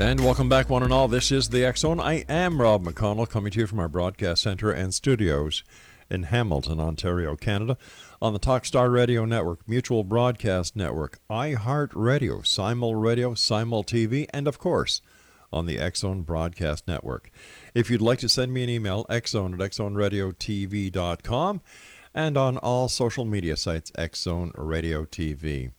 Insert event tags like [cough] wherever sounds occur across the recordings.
And welcome back, one and all. This is the Zone. I am Rob McConnell, coming to you from our broadcast center and studios in Hamilton, Ontario, Canada, on the Talkstar Radio Network, Mutual Broadcast Network, iHeart Radio, Simul Radio, Simul TV, and of course, on the Zone Broadcast Network. If you'd like to send me an email, xzone at xzoneradiotv.com, and on all social media sites, Zone Radio TV.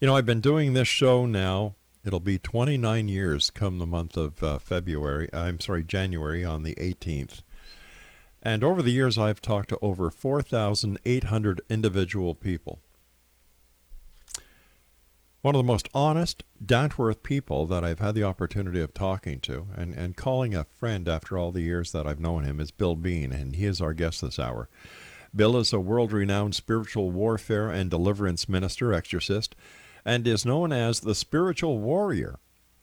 You know, I've been doing this show now It'll be 29 years come the month of uh, February, I'm sorry, January on the 18th. And over the years, I've talked to over 4,800 individual people. One of the most honest, down to earth people that I've had the opportunity of talking to and, and calling a friend after all the years that I've known him is Bill Bean, and he is our guest this hour. Bill is a world renowned spiritual warfare and deliverance minister, exorcist, and is known as the spiritual warrior.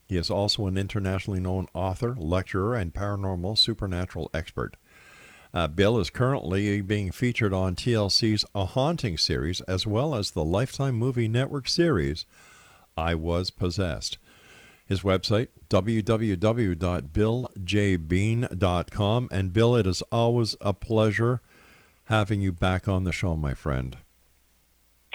He is also an internationally known author, lecturer, and paranormal supernatural expert. Uh, Bill is currently being featured on TLC's A Haunting series as well as the Lifetime Movie Network series I Was Possessed. His website, www.billjbean.com. And Bill, it is always a pleasure having you back on the show, my friend.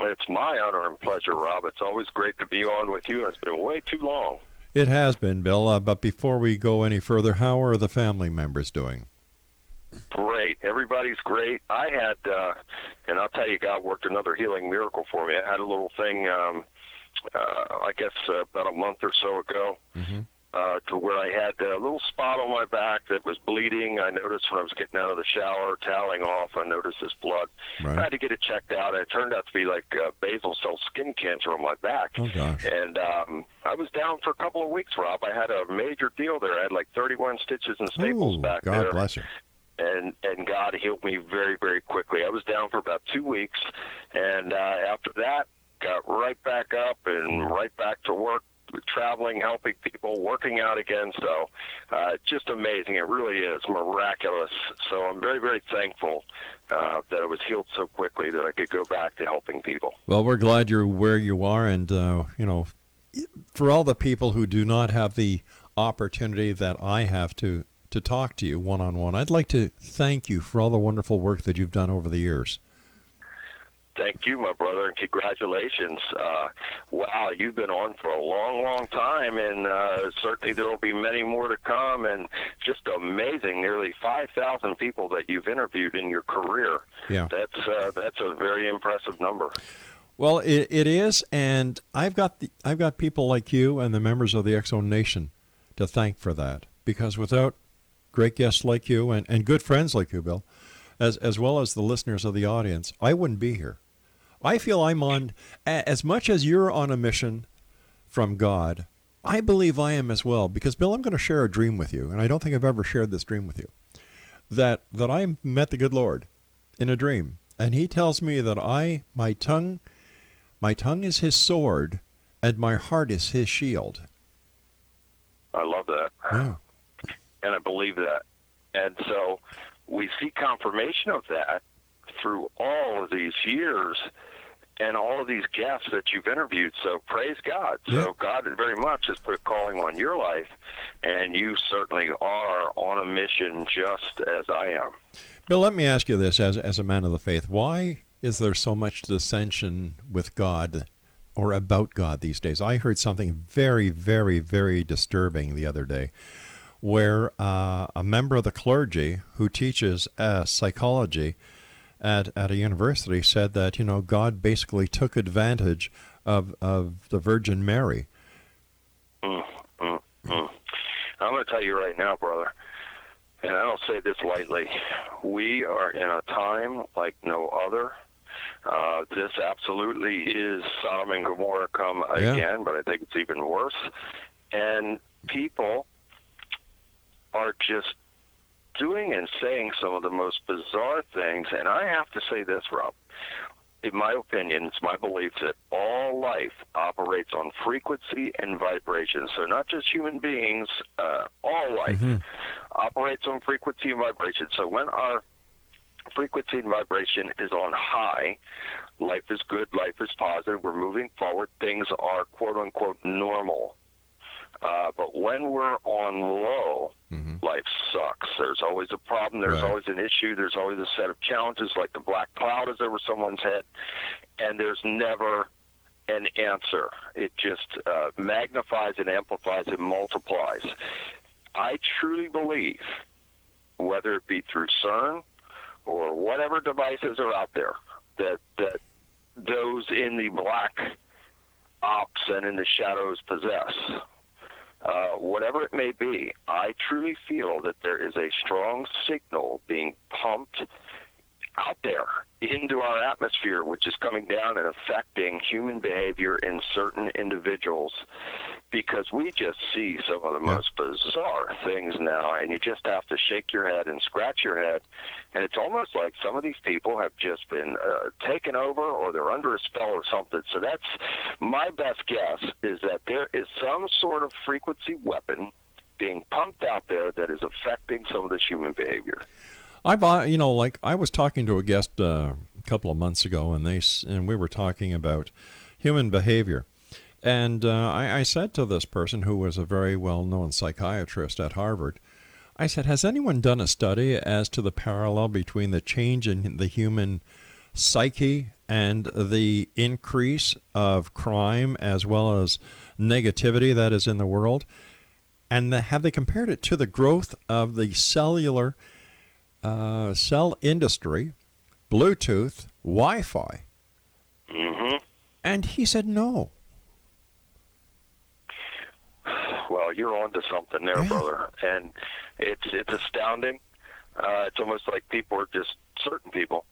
It's my honor and pleasure, Rob. It's always great to be on with you. It's been way too long. It has been, Bill. Uh, but before we go any further, how are the family members doing? Great. Everybody's great. I had, uh, and I'll tell you, God worked another healing miracle for me. I had a little thing, um, uh, I guess, uh, about a month or so ago. Mm-hmm uh, to where I had a little spot on my back that was bleeding. I noticed when I was getting out of the shower, toweling off, I noticed this blood. Right. I had to get it checked out. It turned out to be like uh, basal cell skin cancer on my back. Oh, gosh. And um, I was down for a couple of weeks, Rob. I had a major deal there. I had like 31 stitches and staples Ooh, back God there. God bless you and and God healed me very very quickly. I was down for about two weeks, and uh, after that, got right back up and right back to work traveling, helping people, working out again. So uh, just amazing. It really is miraculous. So I'm very, very thankful uh, that it was healed so quickly that I could go back to helping people. Well, we're glad you're where you are. And, uh, you know, for all the people who do not have the opportunity that I have to, to talk to you one on one, I'd like to thank you for all the wonderful work that you've done over the years. Thank you, my brother, and congratulations. Uh, wow, you've been on for a long, long time, and uh, certainly there will be many more to come. And just amazing, nearly five thousand people that you've interviewed in your career. Yeah, that's uh, that's a very impressive number. Well, it, it is, and I've got the, I've got people like you and the members of the Zone Nation to thank for that. Because without great guests like you and, and good friends like you, Bill, as as well as the listeners of the audience, I wouldn't be here. I feel I'm on, as much as you're on a mission from God, I believe I am as well. Because, Bill, I'm going to share a dream with you, and I don't think I've ever shared this dream with you. That, that I met the good Lord in a dream, and he tells me that I, my tongue, my tongue is his sword, and my heart is his shield. I love that. Yeah. And I believe that. And so we see confirmation of that through all of these years and all of these guests that you've interviewed. So praise God. Yeah. So God very much has put a calling on your life, and you certainly are on a mission just as I am. Bill, let me ask you this as, as a man of the faith. Why is there so much dissension with God or about God these days? I heard something very, very, very disturbing the other day where uh, a member of the clergy who teaches uh, psychology at, at a university said that, you know, God basically took advantage of, of the Virgin Mary. Mm, mm, mm. I'm going to tell you right now, brother, and I don't say this lightly, we are in a time like no other. Uh, this absolutely is Sodom and Gomorrah come Yeah. again, but I think it's even worse. And people are just doing and saying some of the most bizarre things. And I have to say this, Rob. In my opinion, it's my belief that all life operates on frequency and vibration. So, not just human beings, uh, all life operates on frequency and vibration. So, when our frequency and vibration is on high, life is good, life is positive, we're moving forward, things are quote unquote normal. Uh, but when we're on low, life sucks. There's always a problem. There's Right. always an issue. There's always a set of challenges, like the black cloud is over someone's head, and there's never an answer. It just uh, magnifies and amplifies and multiplies. I truly believe, whether it be through CERN or whatever devices are out there, that that those in the black ops and in the shadows possess. Uh, whatever it may be, I truly feel that there is a strong signal being pumped out there into our atmosphere, which is coming down and affecting human behavior in certain individuals because we just see some of the Yeah. most bizarre things now, and you just have to shake your head and scratch your head. And it's almost like some of these people have just been uh, taken over or they're under a spell or something. So that's my best guess is that there is some sort of frequency weapon being pumped out there that is affecting some of this human behavior. I bought, you know, like I was talking to a guest uh, a couple of months ago, and they and we were talking about human behavior, and uh, I, I said to this person who was a very well-known psychiatrist at Harvard, I said, "Has anyone done a study as to the parallel between the change in the human psyche and the increase of crime as well as negativity that is in the world?" And the, have they compared it to the growth of the cellular uh, cell industry, Bluetooth, Wi Fi? hmm And he said no. Well, you're on to something there, Yeah. brother, and it's it's astounding. Uh, it's almost like people are just certain people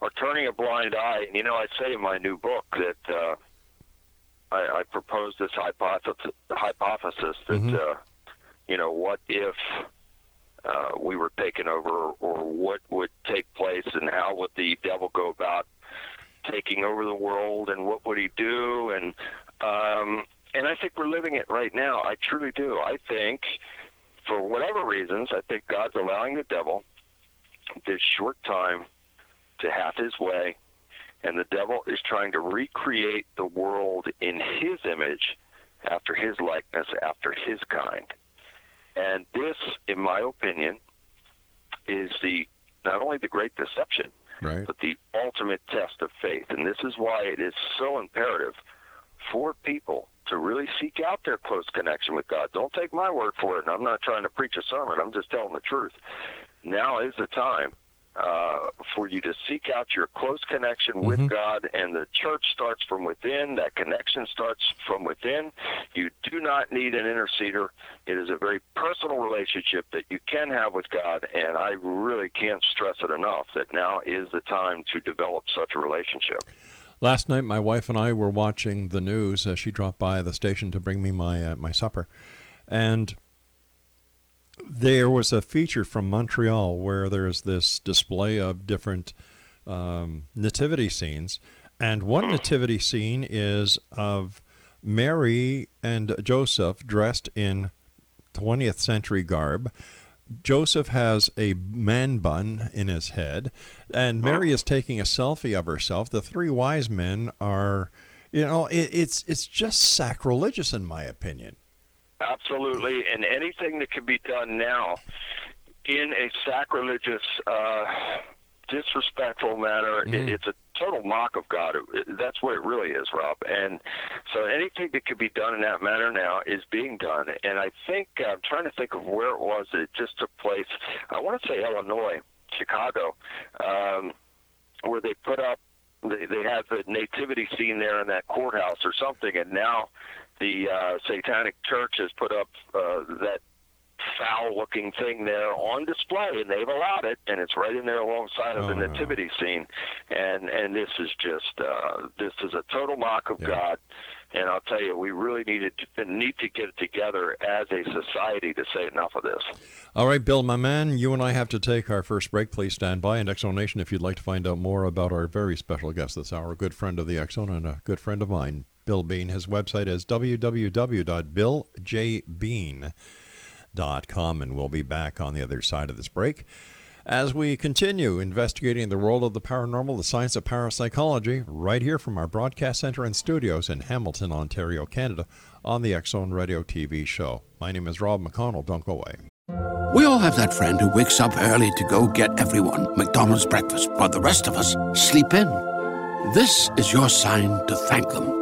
are turning a blind eye. And you know, I say in my new book that uh, I, I propose this hypothesis, hypothesis that Mhm. uh, you know, what if uh, we were taken over, or what would take place, and how would the devil go about taking over the world, and what would he do, and um, and I think we're living it right now. I truly do. I think, for whatever reasons, I think God's allowing the devil this short time to have his way, and the devil is trying to recreate the world in his image, after his likeness, after his kind. And this, in my opinion, is the not only the great deception, Right. but the ultimate test of faith. And this is why it is so imperative for people to really seek out their close connection with God. Don't take my word for it. And I'm not trying to preach a sermon. I'm just telling the truth. Now is the time uh, for you to seek out your close connection with Mhm. God, and the church starts from within. That connection starts from within. You do not need an interceder. It is a very personal relationship that you can have with God, and I really can't stress it enough that now is the time to develop such a relationship. Last night, my wife and I were watching the news. Uh, she dropped by the station to bring me my uh, my supper, and there was a feature from Montreal where there's this display of different um, nativity scenes, and one nativity scene is of Mary and Joseph dressed in 20th century garb. Joseph has a man bun in his head, and Mary is taking a selfie of herself. The three wise men are, you know, it, it's it's just sacrilegious in my opinion. Absolutely, and anything that can be done now in a sacrilegious, uh, disrespectful manner, it, it's a total mock of God. It, that's what it really is, Rob. And so anything that can be done in that manner now is being done. And I think I'm trying to think of where it was it just took place. I want to say Illinois, Chicago, um, where they put up they, they had the nativity scene there in that courthouse or something, and now the uh, Satanic Church has put up uh, that foul-looking thing there on display, and they've allowed it, and it's right in there alongside of Oh, the no. nativity scene, and and this is just uh, this is a total mock of Yeah. God. And I'll tell you, we really needed to, need to get it together as a society to say enough of this. All right, Bill, my man, you and I have to take our first break. Please stand by. And X Zone Nation, if you'd like to find out more about our very special guest this hour, a good friend of the X Zone and a good friend of mine, Bill Bean. His website is www.billjbean.com. And we'll be back on the other side of this break. As we continue investigating the world of the paranormal, the science of parapsychology, right here from our broadcast center and studios in Hamilton, Ontario, Canada, on the X Zone Radio TV show. My name is Rob McConnell. Don't go away. We all have that friend who wakes up early to go get everyone McDonald's breakfast while the rest of us sleep in. This is your sign to thank them.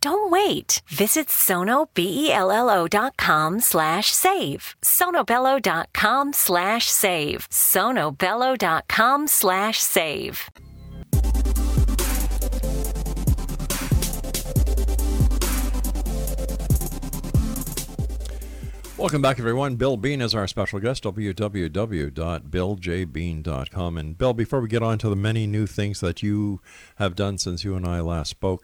Don't wait. Visit sonobello.com slash save. sonobello.com slash save. sonobello.com slash save. Welcome back, everyone. Bill Bean is our special guest, www.billjbean.com. And Bill, before we get on to the many new things that you have done since you and I last spoke,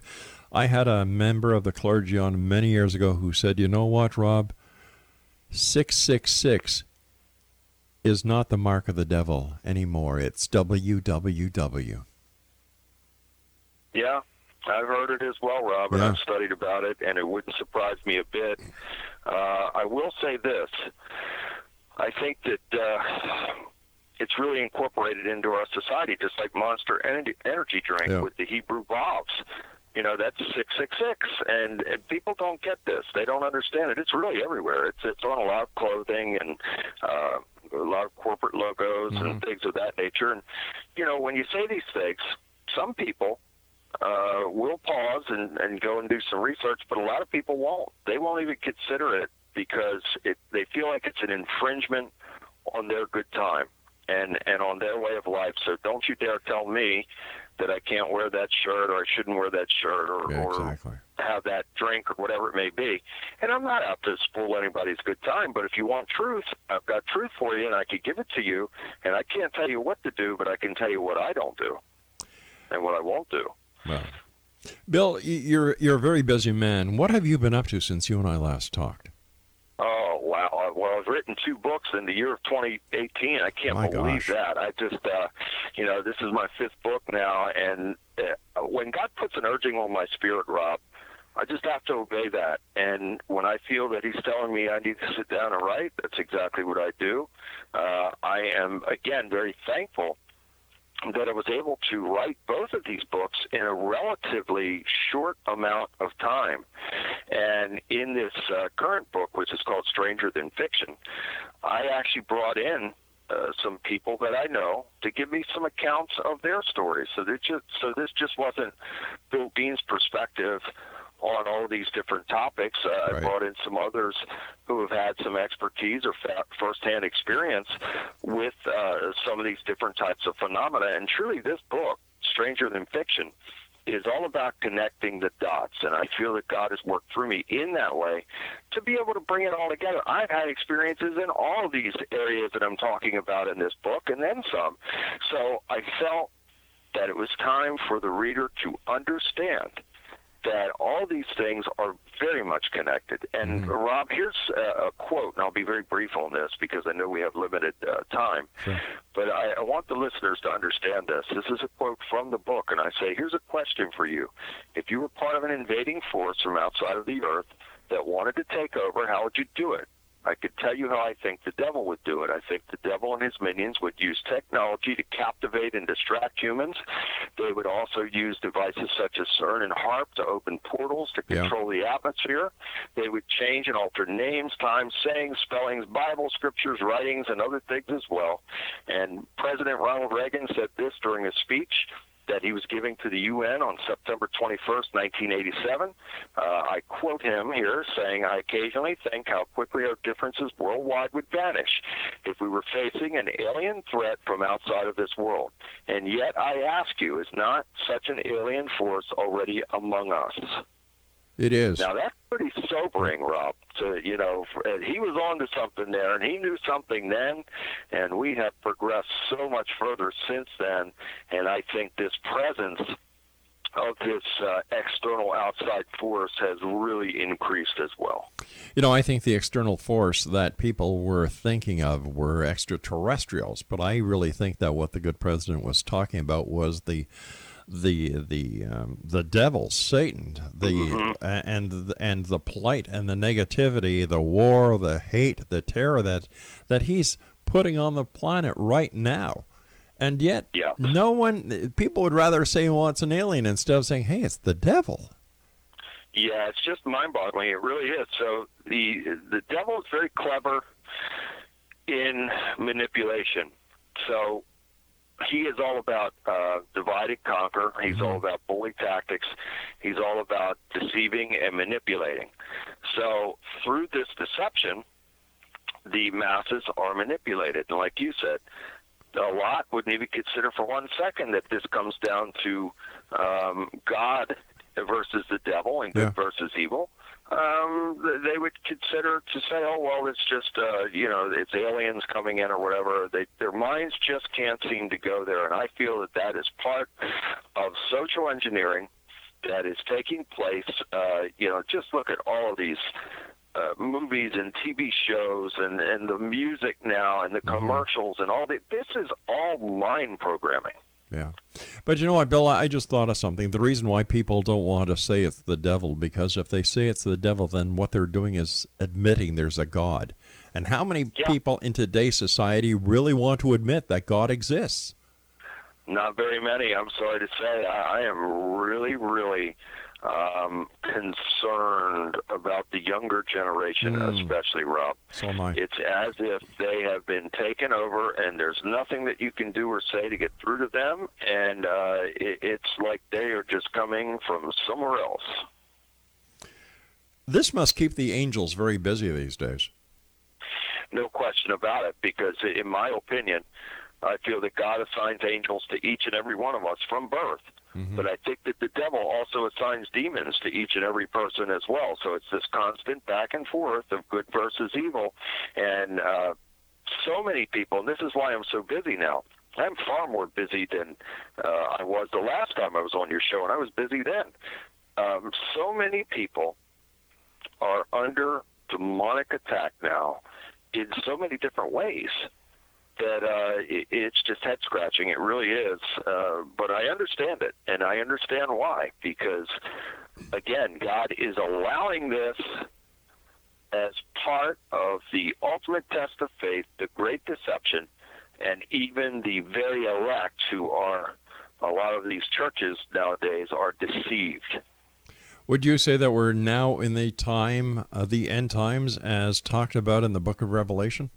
I had a member of the clergy on many years ago who said, you know what, Rob? 666 is not the mark of the devil anymore. It's WWW. Yeah, I've heard it as well, Rob, and Yeah. I've studied about it, and it wouldn't surprise me a bit. Uh, I will say this: I think that uh, it's really incorporated into our society, just like Monster Energy, Drink Yeah. with the Hebrew vavs. You know, that's six six six, and and people don't get this. They don't understand it. It's really everywhere. It's it's on a lot of clothing and. Uh, a lot of corporate logos and things of that nature. And, you know, when you say these things, some people uh, will pause and, and go and do some research, but a lot of people won't. They won't even consider it because it, they feel like it's an infringement on their good time and, and on their way of life. So don't you dare tell me that I can't wear that shirt or I shouldn't wear that shirt or, Yeah, or have that drink or whatever it may be. And I'm not out to spoil anybody's good time, but if you want truth, I've got truth for you and I could give it to you. And I can't tell you what to do, but I can tell you what I don't do and what I won't do. Bill, you're, you're a very busy man. What have you been up to since you and I last talked? Oh wow! Uh, Well, I've written two books in the year of 2018. I can't My believe gosh. that. I just, uh, you know, this is my fifth book now, and uh, when God puts an urging on my spirit, Rob, I just have to obey that. And when I feel that He's telling me I need to sit down and write, that's exactly what I do. Uh, I am again very thankful that I was able to write both of these books in a relatively short amount of time. And in this uh, current book, which is called Stranger Than Fiction, I actually brought in uh, some people that I know to give me some accounts of their stories. So just so this just wasn't Bill Bean's perspective on all these different topics. Uh, Right. I brought in some others who have had some expertise or fa- firsthand experience with uh, some of these different types of phenomena. And truly, this book, Stranger Than Fiction, is all about connecting the dots. And I feel that God has worked through me in that way to be able to bring it all together. I've had experiences in all these areas that I'm talking about in this book and then some. So I felt that it was time for the reader to understand that all these things are very much connected. And Mm-hmm. Rob, here's a, a quote, and I'll be very brief on this because I know we have limited uh, time. Sure. But I, I want the listeners to understand this. This is a quote from the book, and I say, here's a question for you. If you were part of an invading force from outside of the earth that wanted to take over, how would you do it? I could tell you how I think the devil would do it. I think the devil and his minions would use technology to captivate and distract humans. They would also use devices such as CERN and HAARP to open portals to Yeah. control the atmosphere. They would change and alter names, times, sayings, spellings, Bible scriptures, writings, and other things as well. And President Ronald Reagan said this during his speech that he was giving to the UN on September 21st, 1987. Uh, I quote him here saying, I occasionally think how quickly our differences worldwide would vanish if we were facing an alien threat from outside of this world. And yet I ask you, is not such an alien force already among us? It is. Now that's pretty sobering, Rob. So you know, for, and he was on to something there, and he knew something then, and we have progressed so much further since then. And I think this presence of this uh, external outside force has really increased as well. You know, I think the external force that people were thinking of were extraterrestrials, but I really think that what the good president was talking about was the the the um, the devil, Satan, the a- and and the plight and the negativity, the war, the hate, the terror that that he's putting on the planet right now. And yet, Yeah. no one, people would rather say, well, it's an alien instead of saying, hey, it's the devil. Yeah, it's just mind-boggling. It really is. So the the devil is very clever in manipulation. So he is all about uh, divide and conquer. He's all about bully tactics. He's all about deceiving and manipulating. So through this deception, the masses are manipulated. And like you said, a lot wouldn't even consider for one second that this comes down to um, God versus the devil and good Yeah. versus evil. Um, they would consider to say, "Oh well, it's just uh, you know, it's aliens coming in or whatever." They, their minds just can't seem to go there, and I feel that that is part of social engineering that is taking place. Uh, you know, just look at all of these uh, movies and TV shows and, and the music now and the commercials and all that. This is all mind programming. Yeah. But you know what, Bill? I just thought of something. The reason why people don't want to say it's the devil, because if they say it's the devil, then what they're doing is admitting there's a God. And how many Yeah. people in today's society really want to admit that God exists? Not very many, I'm sorry to say. I, I am really, really um, concerned about the younger generation, Mm. especially Rob. So am I. It's as if they have been taken over, and there's nothing that you can do or say to get through to them, and uh, it, it's like they are just coming from somewhere else. This must keep the angels very busy these days. No question about it, because in my opinion, I feel that God assigns angels to each and every one of us from birth. But I think that the devil also assigns demons to each and every person as well. So it's this constant back and forth of good versus evil. And uh, so many people, and this is why I'm so busy now. I'm far more busy than uh, I was the last time I was on your show, and I was busy then. Um, so many people are under demonic attack now in so many different ways that uh, it, it's just head scratching. It really is. Uh, but I understand it, and I understand why. Because again, God is allowing this as part of the ultimate test of faith, the great deception, and even the very elect who are a lot of these churches nowadays are deceived. Would you say that we're now in the time, uh, the end times, as talked about in the book of Revelation?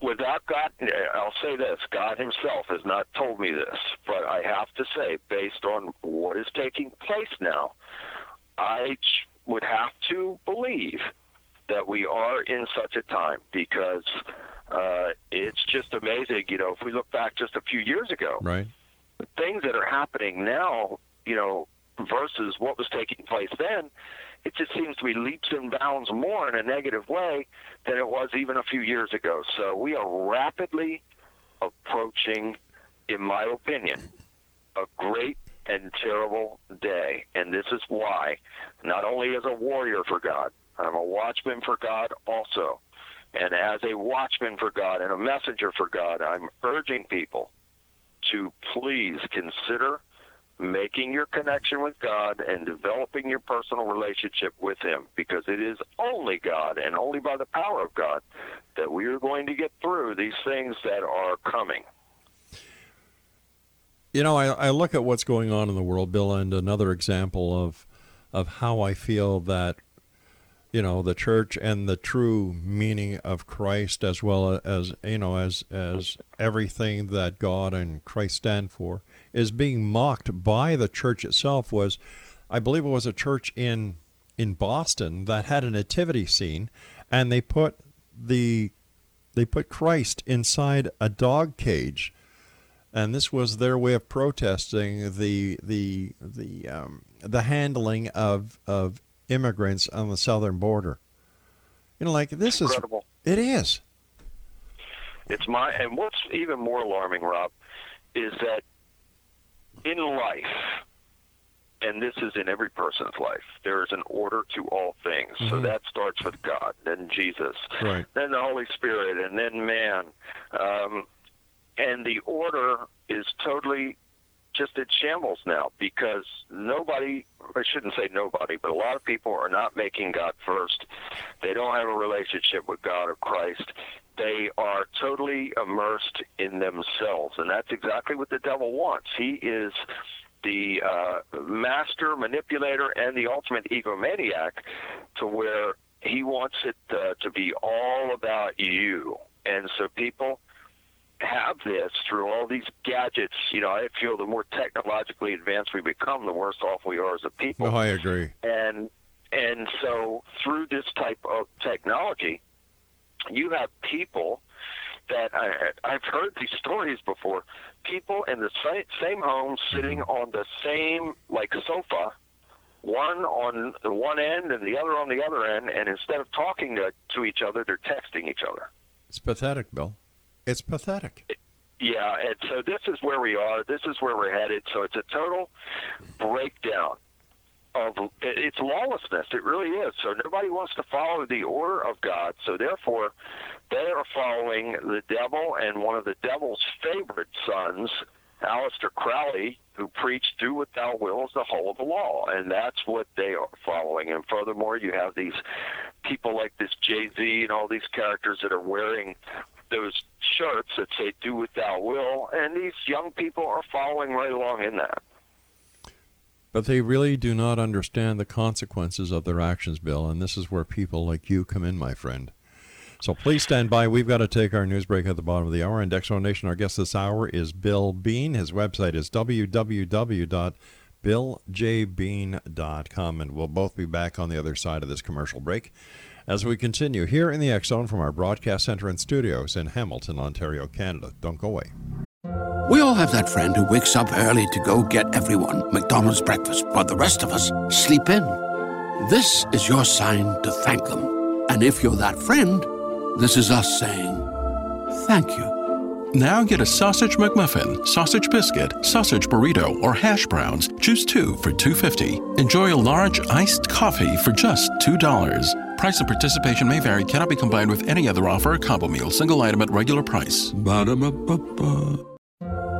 Without God, I'll say this: God Himself has not told me this, but I have to say, based on what is taking place now, I would have to believe that we are in such a time because uh, it's just amazing. You know, if we look back just a few years ago, Right. the things that are happening now, you know, versus what was taking place then, it just seems to be leaps and bounds more in a negative way than it was even a few years ago. So we are rapidly approaching in my opinion, a great and terrible day. And this is why, not only as a warrior for God, I'm a watchman for God also. And as a watchman for God and a messenger for God, I'm urging people to please consider making your connection with God and developing your personal relationship with Him because it is only God and only by the power of God that we are going to get through these things that are coming. You know, I, I look at what's going on in the world, Bill, and another example of of how I feel that you know the church and the true meaning of Christ as well as you know as as everything that God and Christ stand for is being mocked by the church itself was I believe it was a church in in Boston that had a nativity scene and they put the they put Christ inside a dog cage and this was their way of protesting the the the um, the handling of of immigrants on the southern border. You know, like this Incredible. is it is. It's my and what's even more alarming, Rob, is that in life, and this is in every person's life, there is an order to all things. So Mhm. that starts with God, then Jesus, Right. then the Holy Spirit, and then man. Um, and the order is totally just in shambles now because nobody, I shouldn't say nobody, but a lot of people are not making God first. They don't have a relationship with God or Christ. They are totally immersed in themselves. And that's exactly what the devil wants. He is the uh, master manipulator and the ultimate egomaniac to where he wants it uh, to be all about you. And so people have this through all these gadgets. You know, I feel the more technologically advanced we become, the worse off we are as a people. Oh, I agree. And and so through this type of technology, you have people that I, I've heard these stories before. People in the same, same home mm-hmm. sitting on the same like sofa, one on the one end and the other on the other end, and instead of talking to, to each other, they're texting each other. It's pathetic, Bill. It's pathetic. Yeah, and so this is where we are. This is where we're headed. So it's a total breakdown of it's lawlessness. It really is. So nobody wants to follow the order of God. So therefore, they are following the devil and one of the devil's favorite sons, Aleister Crowley, who preached "Do what thou wilt" the whole of the law, and that's what they are following. And furthermore, you have these people like this Jay Z and all these characters that are wearing those shirts that say "Do what thou will," and these young people are following right along in that. But they really do not understand the consequences of their actions, Bill, and this is where people like you come in, my friend. So please stand by. We've got to take our news break at the bottom of the hour. And X Zone Nation, our guest this hour is Bill Bean. His website is www.billjbean.com. And we'll both be back on the other side of this commercial break as we continue here in the X Zone from our broadcast center and studios in Hamilton, Ontario, Canada. Don't go away. We all have that friend who wakes up early to go get everyone McDonald's breakfast, while the rest of us sleep in. This is your sign to thank them. And if you're that friend, this is us saying thank you. Now get a sausage McMuffin, sausage biscuit, sausage burrito, or hash browns. Choose two for $2.50. Enjoy a large iced coffee for just $2. Price and participation may vary, cannot be combined with any other offer or combo meal, single item at regular price. Ba-da-ba-ba-ba.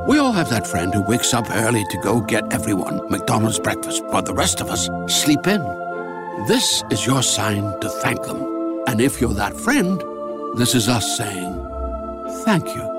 We all have that friend who wakes up early to go get everyone McDonald's breakfast, while the rest of us sleep in. This is your sign to thank them. And if you're that friend, this is us saying thank you.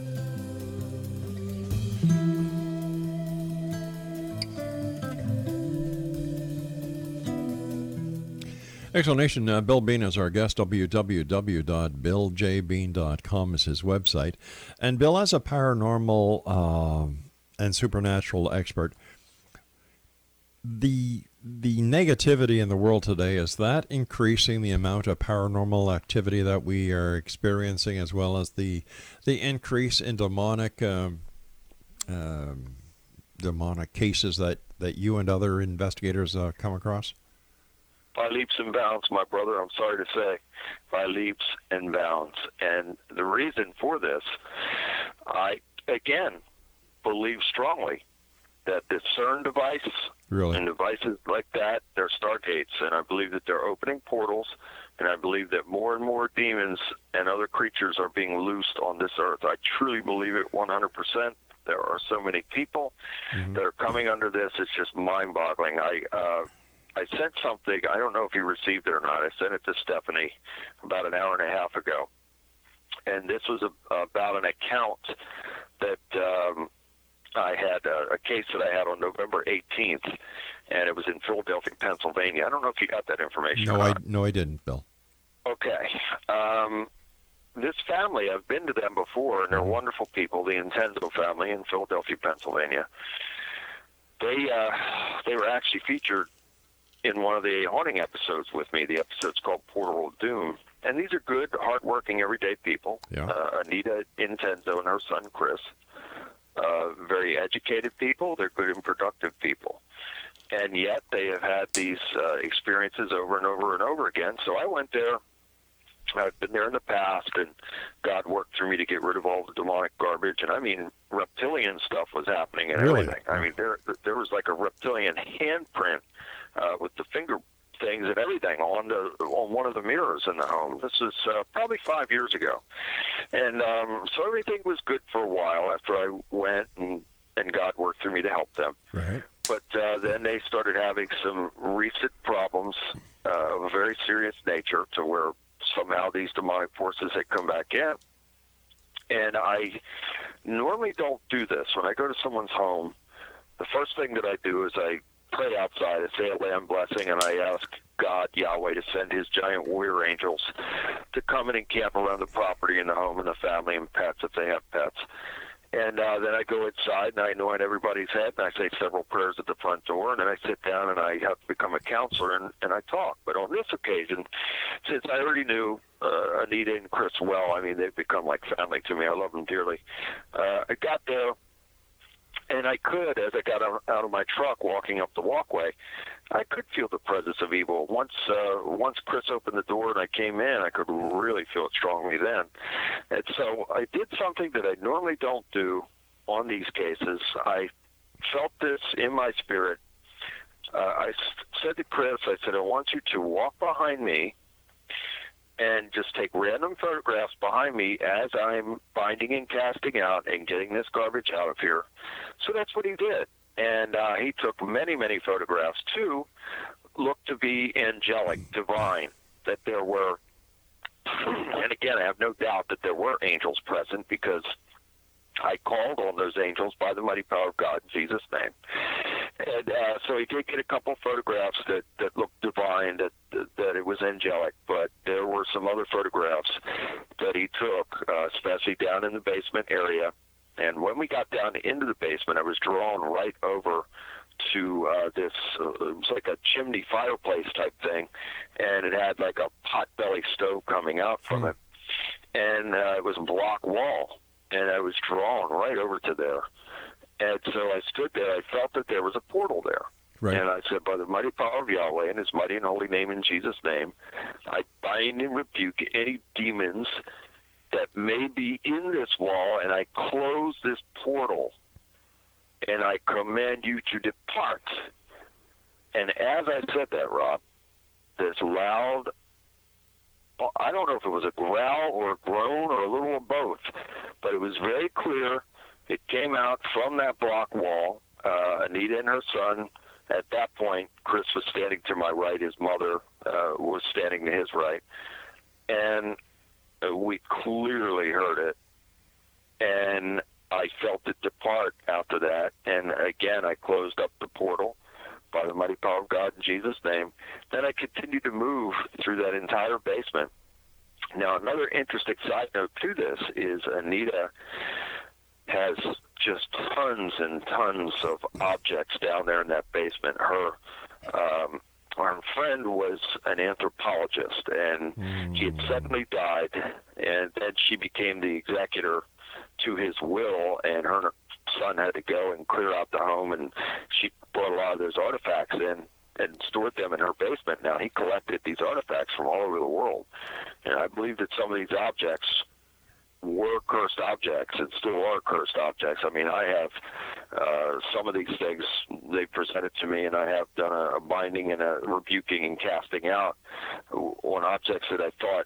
X Zone Nation uh, Bill Bean is our guest. www.billjbean.com is his website. And Bill, as a paranormal um and supernatural expert, the the negativity in the world today is that increasing the amount of paranormal activity that we are experiencing, as well as the the increase in demonic um, um, demonic cases that that you and other investigators uh, come across? By leaps and bounds, my brother. I'm sorry to say, by leaps and bounds. And the reason for this, I again believe strongly that the CERN device Really? and devices like that, they're stargates, and I believe that they're opening portals, and I believe that more and more demons and other creatures are being loosed on this earth. I truly believe it 100%. There are so many people that are coming under this. It's just mind-boggling. I uh, I sent something. I don't know if you received it or not. I sent it to Stephanie about an hour and a half ago, and this was a, about an account that um, I had a, a case that I had on November 18th, and it was in Philadelphia, Pennsylvania. I don't know if you got that information. No, or I no, I didn't, Bill. Okay. Um, this family, I've been to them before, and they're wonderful people. The Intenzo family in Philadelphia, Pennsylvania. They uh, they were actually featured in one of the haunting episodes with me. The episode's called Portal of Doom, and these are good, hardworking, everyday people. Yeah. Uh, Anita Intenzo and her son Chris. Uh, very educated people. They're good and productive people and yet they have had these uh, experiences over and over and over again. So I went there. I've been there in the past, and God worked through me to get rid of all the demonic garbage. And I mean, reptilian stuff was happening and Really? everything. I mean, there there was like a reptilian handprint uh, with the finger things and everything on the on one of the mirrors in the home. This is uh, probably five years ago, and um, so everything was good for a while after I went and and God worked through me to help them Right. but uh, then they started having some recent problems uh, of a very serious nature to where somehow these demonic forces had come back in. And I normally don't do this. When I go to someone's home, the first thing that I do is I pray outside, I say a lamb blessing, and I ask God, Yahweh, to send his giant warrior angels to come and encamp around the property and the home and the family and pets if they have pets. And uh, then I go inside and I anoint everybody's head and I say several prayers at the front door and then I sit down and I have to become a counselor and, and I talk. But on this occasion, since I already knew uh, Anita and Chris well, I mean, they've become like family to me. I love them dearly. Uh, I got there and I could, as I got out of my truck walking up the walkway, I could feel the presence of evil. Once uh, once Chris opened the door and I came in, I could really feel it strongly then. And so I did something that I normally don't do on these cases. I felt this in my spirit. Uh, I said to Chris, I said, I want you to walk behind me and just take random photographs behind me as I'm binding and casting out and getting this garbage out of here. So that's what he did. And uh, he took many, many photographs too, looked to be angelic, divine, that there were, [clears throat] and again, I have no doubt that there were angels present because I called on those angels by the mighty power of God in Jesus' name. And uh, so he did get a couple photographs that, that looked divine, that, that it was angelic, but there some other photographs that he took, uh, especially down in the basement area. And when we got down into the basement, I was drawn right over to uh, this. Uh, it was like a chimney fireplace type thing, and it had like a pot belly stove coming out from it, and uh, it was a block wall, and I was drawn right over to there. And so I stood there. I felt that there was a portal there. Right. And I said, by the mighty power of Yahweh and his mighty and holy name in Jesus' name, I bind and rebuke any demons that may be in this wall, and I close this portal, and I command you to depart. And as I said that, Rob, this loud, I don't know if it was a growl or a groan or a little of both, but it was very clear. It came out from that block wall. Uh, Anita and her son, at that point, Chris was standing to my right. His mother uh, was standing to his right. And we clearly heard it. And I felt it depart after that. And again, I closed up the portal by the mighty power of God in Jesus' name. Then I continued to move through that entire basement. Now, another interesting side note to this is Anita has just tons and tons of objects down there in that basement. Her um, our friend was an anthropologist, and mm. he had suddenly died, and then she became the executor to his will, and her son had to go and clear out the home, and she brought a lot of those artifacts in and stored them in her basement. Now he collected these artifacts from all over the world, and I believe that some of these objects were cursed objects and still are cursed objects. I mean, I have uh, some of these things they presented to me, and I have done a, a binding and a rebuking and casting out on objects that I thought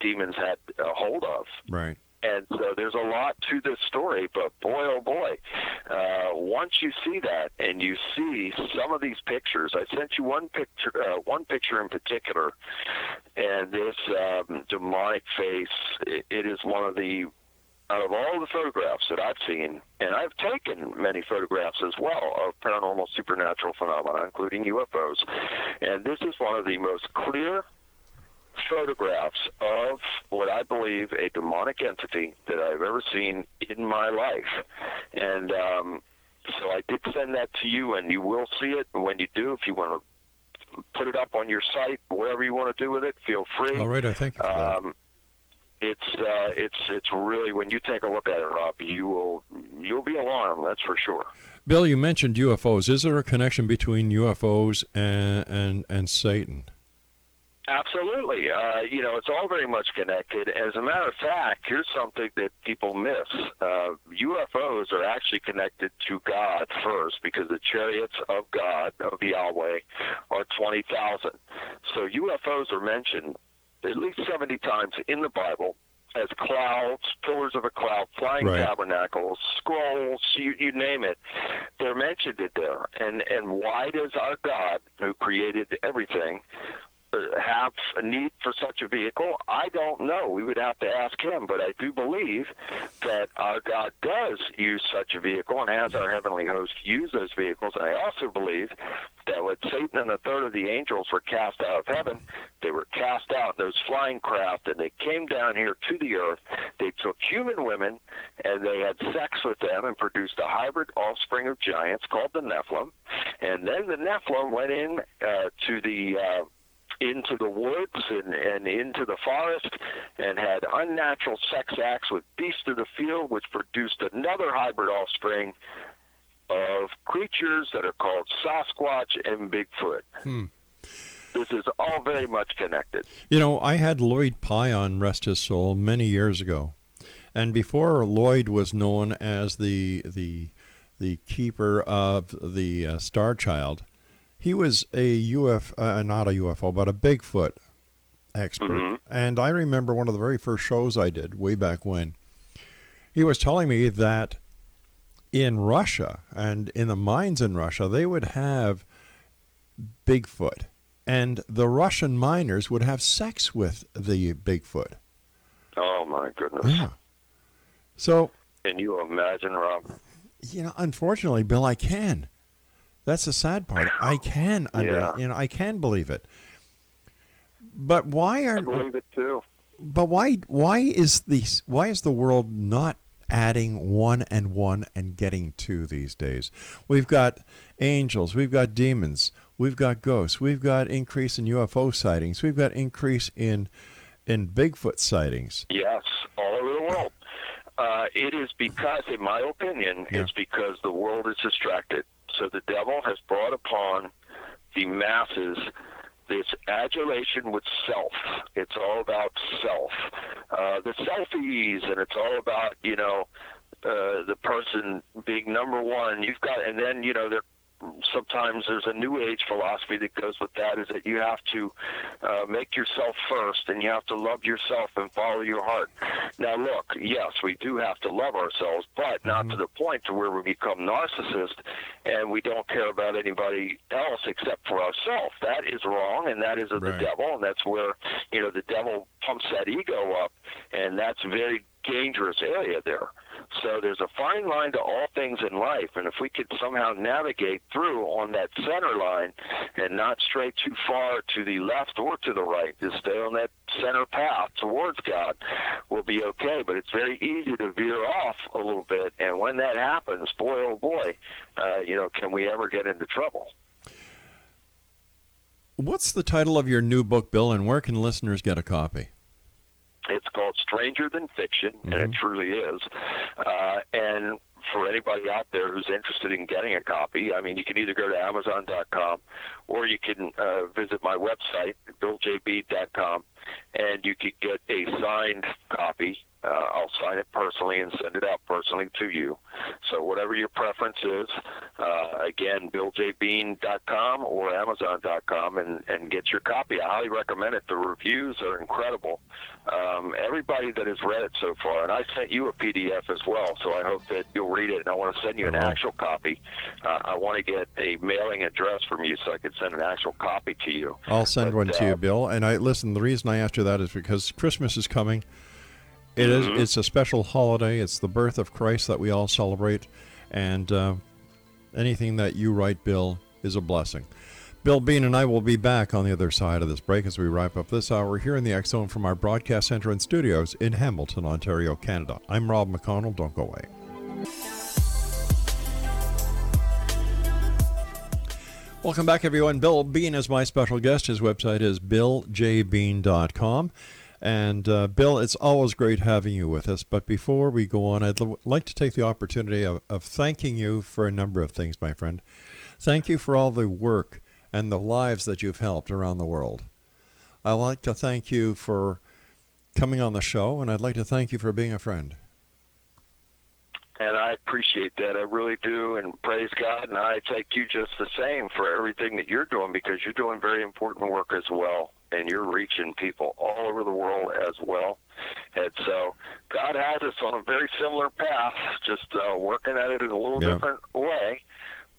demons had a hold of. Right. And so there's a lot to this story, but boy, oh boy, uh, once you see that and you see some of these pictures, I sent you one picture, uh, one picture in particular, and this um, demonic face. It, it is one of the out of all the photographs that I've seen, and I've taken many photographs as well of paranormal supernatural phenomena, including UFOs, and this is one of the most clear photographs of what I believe a demonic entity that I've ever seen in my life. And um, so I did send that to you, and you will see it. And when you do, if you want to put it up on your site, whatever you want to do with it, feel free. All right, I thank you. Um, it's uh, it's it's really when you take a look at it, Rob, you will you'll be alarmed. That's for sure. Bill, you mentioned UFOs. Is there a connection between UFOs and and, and Satan? Absolutely. Uh, you know, it's all very much connected. As a matter of fact, here's something that people miss. Uh, UFOs are actually connected to God first because the chariots of God, of Yahweh, are 20,000. So UFOs are mentioned at least 70 times in the Bible as clouds, pillars of a cloud, flying right. tabernacles, scrolls, you, you name it. They're mentioned it there. And and why does our God, who created everything, have a need for such a vehicle? I don't know. We would have to ask him, but I do believe that our God does use such a vehicle and has our heavenly host use those vehicles. And I also believe that when Satan and a third of the angels were cast out of heaven, they were cast out those flying craft and they came down here to the earth. They took human women and they had sex with them and produced a hybrid offspring of giants called the Nephilim. And then the Nephilim went in uh, to the uh, into the woods and, and into the forest and had unnatural sex acts with beasts of the field, which produced another hybrid offspring of creatures that are called Sasquatch and Bigfoot. Hmm. This is all very much connected. You know, I had Lloyd Pye on Rest His Soul many years ago. And before Lloyd was known as the the the keeper of the uh, Star Child, he was a UFO, uh, not a UFO, but a Bigfoot expert. Mm-hmm. And I remember one of the very first shows I did way back when. He was telling me that in Russia and in the mines in Russia, they would have Bigfoot, and the Russian miners would have sex with the Bigfoot. Oh my goodness! Yeah. So. Can you imagine, Rob? You know, unfortunately, Bill, I can. That's the sad part. I can under, yeah. you know, I can believe it. But why are I believe it too. But why why is the why is the world not adding one and one and getting two these days? We've got angels, we've got demons, we've got ghosts, we've got increase in UFO sightings, we've got increase in in Bigfoot sightings. Yes, all over the world. Uh, it is because, in my opinion, yeah. it's because the world is distracted. So the devil has brought upon the masses this adulation with self. It's all about self. Uh, the selfies, and it's all about, you know, uh, the person being number one. You've got, and then, you know, they're sometimes there's a new age philosophy that goes with that is that you have to uh, make yourself first and you have to love yourself and follow your heart now look yes we do have to love ourselves but not mm-hmm. to the point to where we become narcissists and we don't care about anybody else except for ourselves that is wrong and that is of right. the devil and that's where you know the devil pumps that ego up and that's a very dangerous area there So there's a fine line to all things in life, and if we could somehow navigate through on that center line and not stray too far to the left or to the right, just stay on that center path towards God, we'll be okay. But it's very easy to veer off a little bit, and when that happens, boy oh boy, uh, you know, can we ever get into trouble? What's the title of your new book, Bill, and where can listeners get a copy? It's called Stranger Than Fiction, mm-hmm. and it mm-hmm. truly is. Uh, and for anybody out there who's interested in getting a copy, I mean, you can either go to Amazon.com or you can uh, visit my website, BillJB.com, and you can get a signed copy uh, I'll sign it personally and send it out personally to you. So whatever your preference is, uh, again, BillJBean.com or Amazon.com and, and get your copy. I highly recommend it. The reviews are incredible. Um, everybody that has read it so far, and I sent you a PDF as well, so I hope that you'll read it. And I want to send you an uh-huh. actual copy. Uh, I want to get a mailing address from you so I can send an actual copy to you. I'll send but, one to you, uh, Bill. And I listen. The reason I asked you that is because Christmas is coming. It is, mm-hmm. It's a special holiday. It's the birth of Christ that we all celebrate, and uh, anything that you write, Bill, is a blessing. Bill Bean and I will be back on the other side of this break as we wrap up this hour here in the X Zone from our broadcast center and studios in Hamilton, Ontario, Canada. I'm Rob McConnell. Don't go away. Welcome back, everyone. Bill Bean is my special guest. His website is billjbean.com. And uh, Bill, it's always great having you with us. But before we go on, I'd l- like to take the opportunity of, of thanking you for a number of things, my friend. Thank you for all the work and the lives that you've helped around the world. I'd like to thank you for coming on the show, and I'd like to thank you for being a friend. And I appreciate that. I really do. And praise God. And I thank you just the same for everything that you're doing because you're doing very important work as well and you're reaching people all over the world as well. And so God has us on a very similar path, just uh, working at it in a little yeah. different way.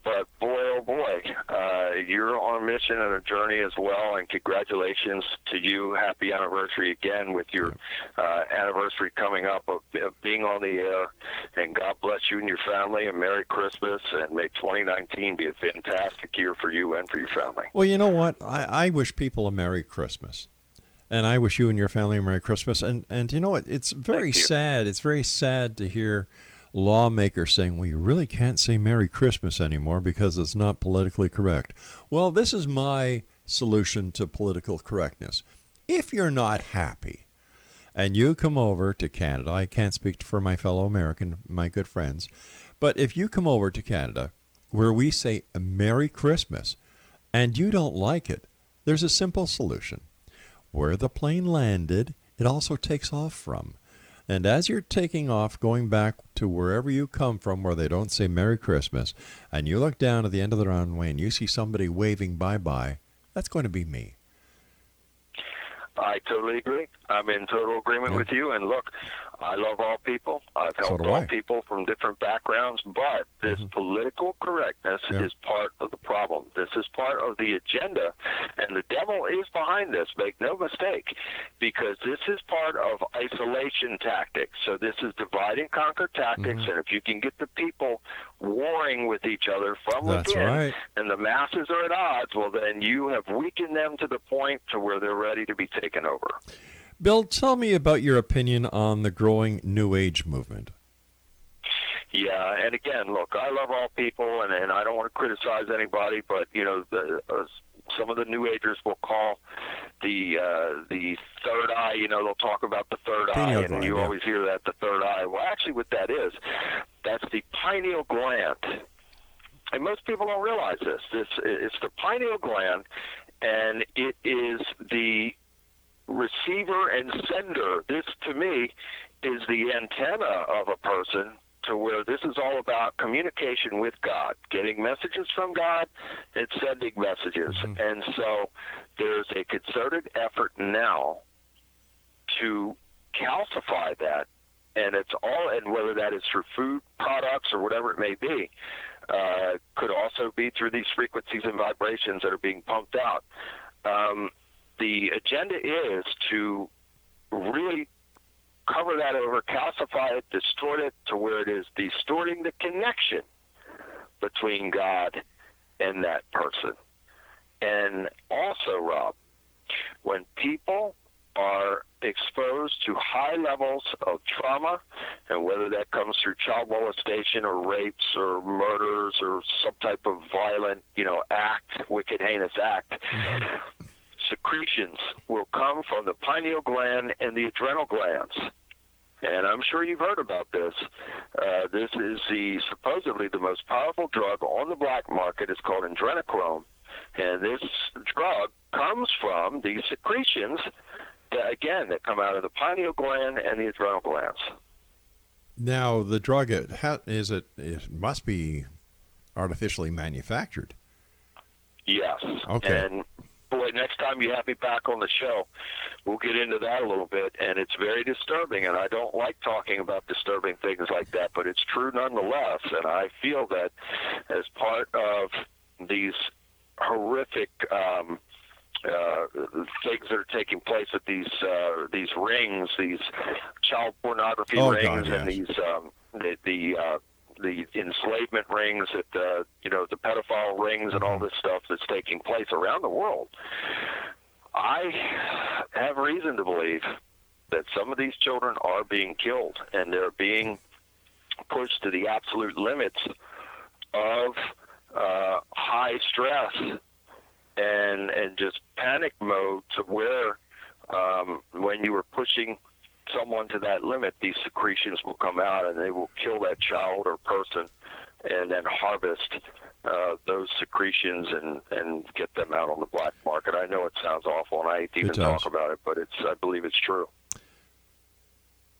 But boy, oh boy, uh, you're on a mission and a journey as well. And congratulations to you. Happy anniversary again with your uh, anniversary coming up of, of being on the air. And God bless you and your family. And Merry Christmas. And may 2019 be a fantastic year for you and for your family. Well, you know what? I, I wish people a Merry Christmas and I wish you and your family a Merry Christmas. And and you know what? It's very sad. It's very sad to hear lawmakers saying, well, you really can't say Merry Christmas anymore because it's not politically correct. Well, this is my solution to political correctness. If you're not happy and you come over to Canada, I can't speak for my fellow American, my good friends, but if you come over to Canada where we say Merry Christmas and you don't like it, there's a simple solution. Where the plane landed, it also takes off from. And as you're taking off, going back to wherever you come from, where they don't say Merry Christmas, and you look down at the end of the runway and you see somebody waving bye bye, that's going to be me. I totally agree. I'm in total agreement yeah. with you. And look, I love all people. I've helped so all I. people from different backgrounds, but this mm-hmm. political correctness yeah. is part of the problem. This is part of the agenda, and the devil is behind this. Make no mistake, because this is part of isolation tactics. So this is divide and conquer tactics, mm-hmm. and if you can get the people warring with each other from That's within, right. and the masses are at odds, well, then you have weakened them to the point to where they're ready to be taken over. Bill, tell me about your opinion on the growing New Age movement. Yeah, and again, look, I love all people, and, and I don't want to criticize anybody, but you know, the, uh, some of the New Agers will call the uh, the third eye. You know, they'll talk about the third pineal eye, and you yeah. always hear that the third eye. Well, actually, what that is, that's the pineal gland, and most people don't realize this. This it's the pineal gland, and it is the receiver and sender. This, to me, is the antenna of a person to where this is all about communication with God, getting messages from God and sending messages. Mm-hmm. And so there's a concerted effort now to calcify that. And it's all, and whether that is through food products or whatever it may be, uh, could also be through these frequencies and vibrations that are being pumped out. Um, the agenda is to really cover that over, calcify it, distort it to where it is distorting the connection between God and that person. And also, Rob, when people are exposed to high levels of trauma, and whether that comes through child molestation or rapes or murders or some type of violent, you know, act, wicked, heinous act, mm-hmm. Secretions will come from the pineal gland and the adrenal glands. And I'm sure you've heard about this. Uh, this is the supposedly the most powerful drug on the black market. It's called adrenochrome, and this drug comes from these secretions that, again that come out of the pineal gland and the adrenal glands. Now, the drug it ha- is it it must be artificially manufactured. Yes. Okay. And next time you have me back on the show, we'll get into that a little bit. And it's very disturbing, and I don't like talking about disturbing things like that, but it's true nonetheless. And I feel that as part of these horrific. Um, uh, things that are taking place at these uh, these rings, these child pornography Oh, rings, God, and these um, the the, uh, the enslavement rings, that uh, you know the pedophile rings, and all this stuff that's taking place around the world. I have reason to believe that some of these children are being killed, and they're being pushed to the absolute limits of uh, high stress and and just panic mode to where um, when you were pushing someone to that limit, these secretions will come out and they will kill that child or person, and then harvest uh, those secretions and and get them out on the black market. I know it sounds awful, and I hate to even talk about it, but it's I believe it's true.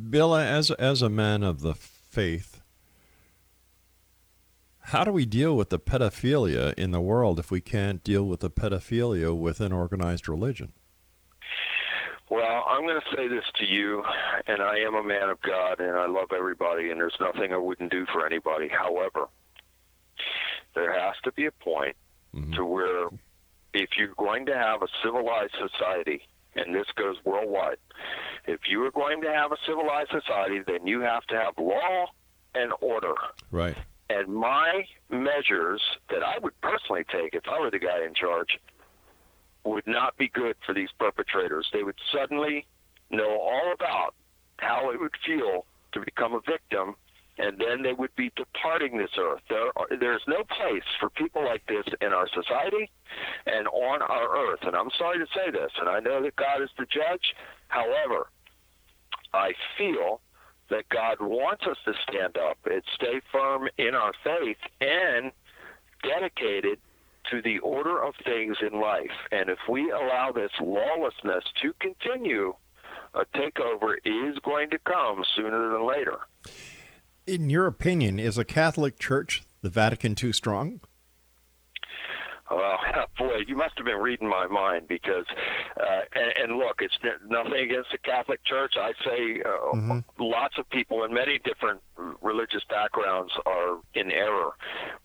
Bill, as as a man of the faith, how do we deal with the pedophilia in the world if we can't deal with the pedophilia within organized religion? Well, I'm going to say this to you, and I am a man of God, and I love everybody, and there's nothing I wouldn't do for anybody. However, there has to be a point mm-hmm. to where if you're going to have a civilized society, and this goes worldwide, if you are going to have a civilized society, then you have to have law and order. Right. And my measures that I would personally take if I were the guy in charge would not be good for these perpetrators. They would suddenly know all about how it would feel to become a victim, and then they would be departing this earth. There are, there's no place for people like this in our society and on our earth. And I'm sorry to say this, and I know that God is the judge. However, I feel that God wants us to stand up and stay firm in our faith and dedicated to the order of things in life. And if we allow this lawlessness to continue, a takeover is going to come sooner than later. In your opinion, is a Catholic Church the Vatican too strong? Well, [laughs] boy, you must have been reading my mind because, uh, and, and look, it's nothing against the Catholic Church. I say uh, lots of people in many different religious backgrounds are in error.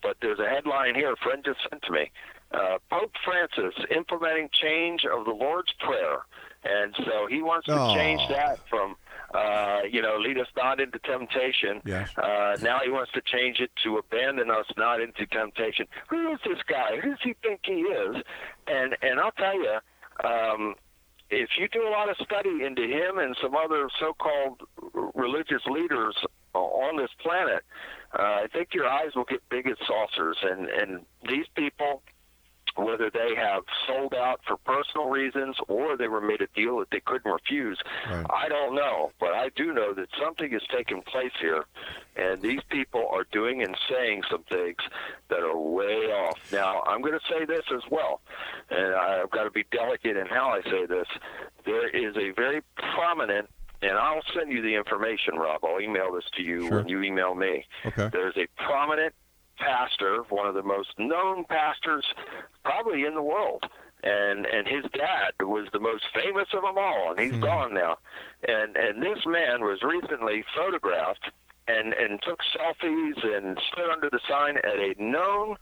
But there's a headline here a friend just sent to me uh, Pope Francis implementing change of the Lord's Prayer. And so he wants to Oh. change that from, uh, you know, lead us not into temptation. Yes. Uh, now he wants to change it to abandon us not into temptation. Who is this guy? Who does he think he is? And and I'll tell you, um, if you do a lot of study into him and some other so-called religious leaders on this planet, uh, I think your eyes will get big as saucers. And and these people whether they have sold out for personal reasons or they were made a deal that they couldn't refuse. Right. I don't know, but I do know that something is taking place here, and these people are doing and saying some things that are way off. Now, I'm going to say this as well, and I've got to be delicate in how I say this. There is a very prominent and I'll send you the information, Rob. I'll email this to you Sure. when you email me. Okay. There's a prominent pastor, one of the most known pastors probably in the world. And and his dad was the most famous of them all, and he's hmm. gone now. And and this man was recently photographed and and took selfies and stood under the sign at a known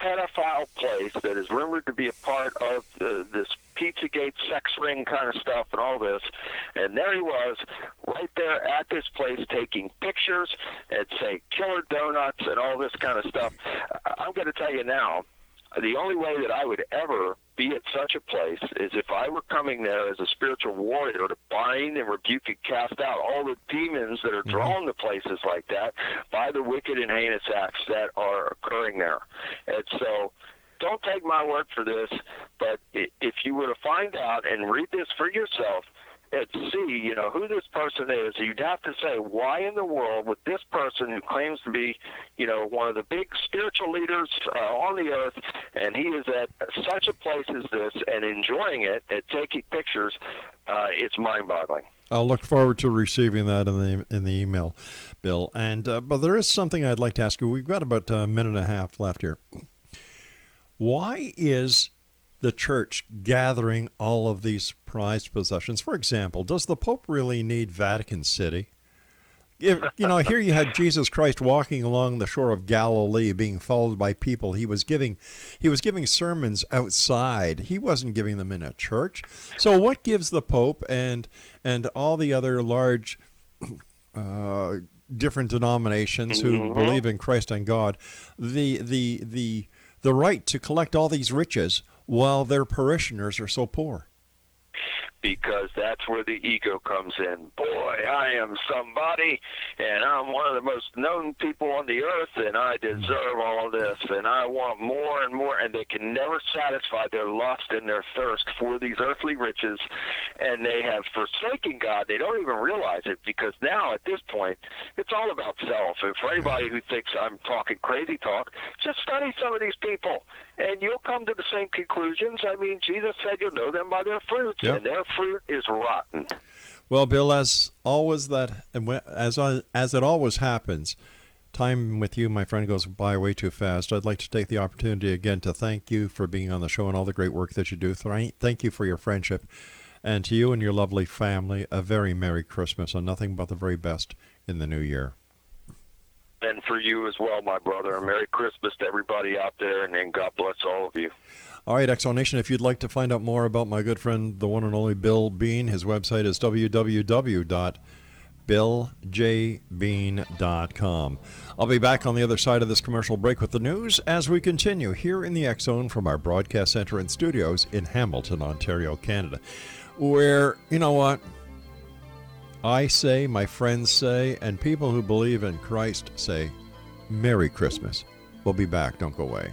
pedophile place that is rumored to be a part of the, this Pizzagate sex ring kind of stuff and all this. And there he was, right there at this place, taking pictures and say killer donuts and all this kind of stuff. I'm going to tell you now, the only way that I would ever be at such a place is if I were coming there as a spiritual warrior to bind and rebuke and cast out all the demons that are mm-hmm. drawn to places like that by the wicked and heinous acts that are occurring there. And so don't take my word for this, but if you were to find out and read this for yourself, and see, you know, who this person is, you'd have to say, why in the world would this person who claims to be, you know, one of the big spiritual leaders uh, on the earth, and he is at such a place as this and enjoying it and taking pictures, uh, it's mind-boggling. I'll look forward to receiving that in the in the email, Bill. And uh, but there is something I'd like to ask you. We've got about a minute and a half left here. Why is the church gathering all of these prized possessions. For example, does the Pope really need Vatican City? If, you know, here you had Jesus Christ walking along the shore of Galilee, being followed by people. He was giving, he was giving sermons outside. He wasn't giving them in a church. So, what gives the Pope and and all the other large, uh, different denominations who mm-hmm. believe in Christ and God, the the the the right to collect all these riches while their parishioners are so poor because that's where the ego comes in. Boy, I am somebody, and I'm one of the most known people on the earth, and I deserve all this, and I want more and more, and they can never satisfy their lust and their thirst for these earthly riches, and they have forsaken God. They don't even realize it because now at this point, it's all about self. And for anybody who thinks I'm talking crazy talk, just study some of these people, and you'll come to the same conclusions. I mean, Jesus said you'll know them by their fruits, yep. and their fruit is rotten. Well, Bill, as always, that as as it always happens, time with you, my friend, goes by way too fast. I'd like to take the opportunity again to thank you for being on the show and all the great work that you do. Thank you for your friendship, and to you and your lovely family, a very merry Christmas and nothing but the very best in the new year. And for you as well, my brother. A Merry Christmas to everybody out there, and, and God bless all of you. All right, Zone Nation, if you'd like to find out more about my good friend, the one and only Bill Bean, his website is www.billjbean.com. I'll be back on the other side of this commercial break with the news as we continue here in the X Zone from our broadcast center and studios in Hamilton, Ontario, Canada, where, you know what? I say, my friends say, and people who believe in Christ say, Merry Christmas. We'll be back. Don't go away.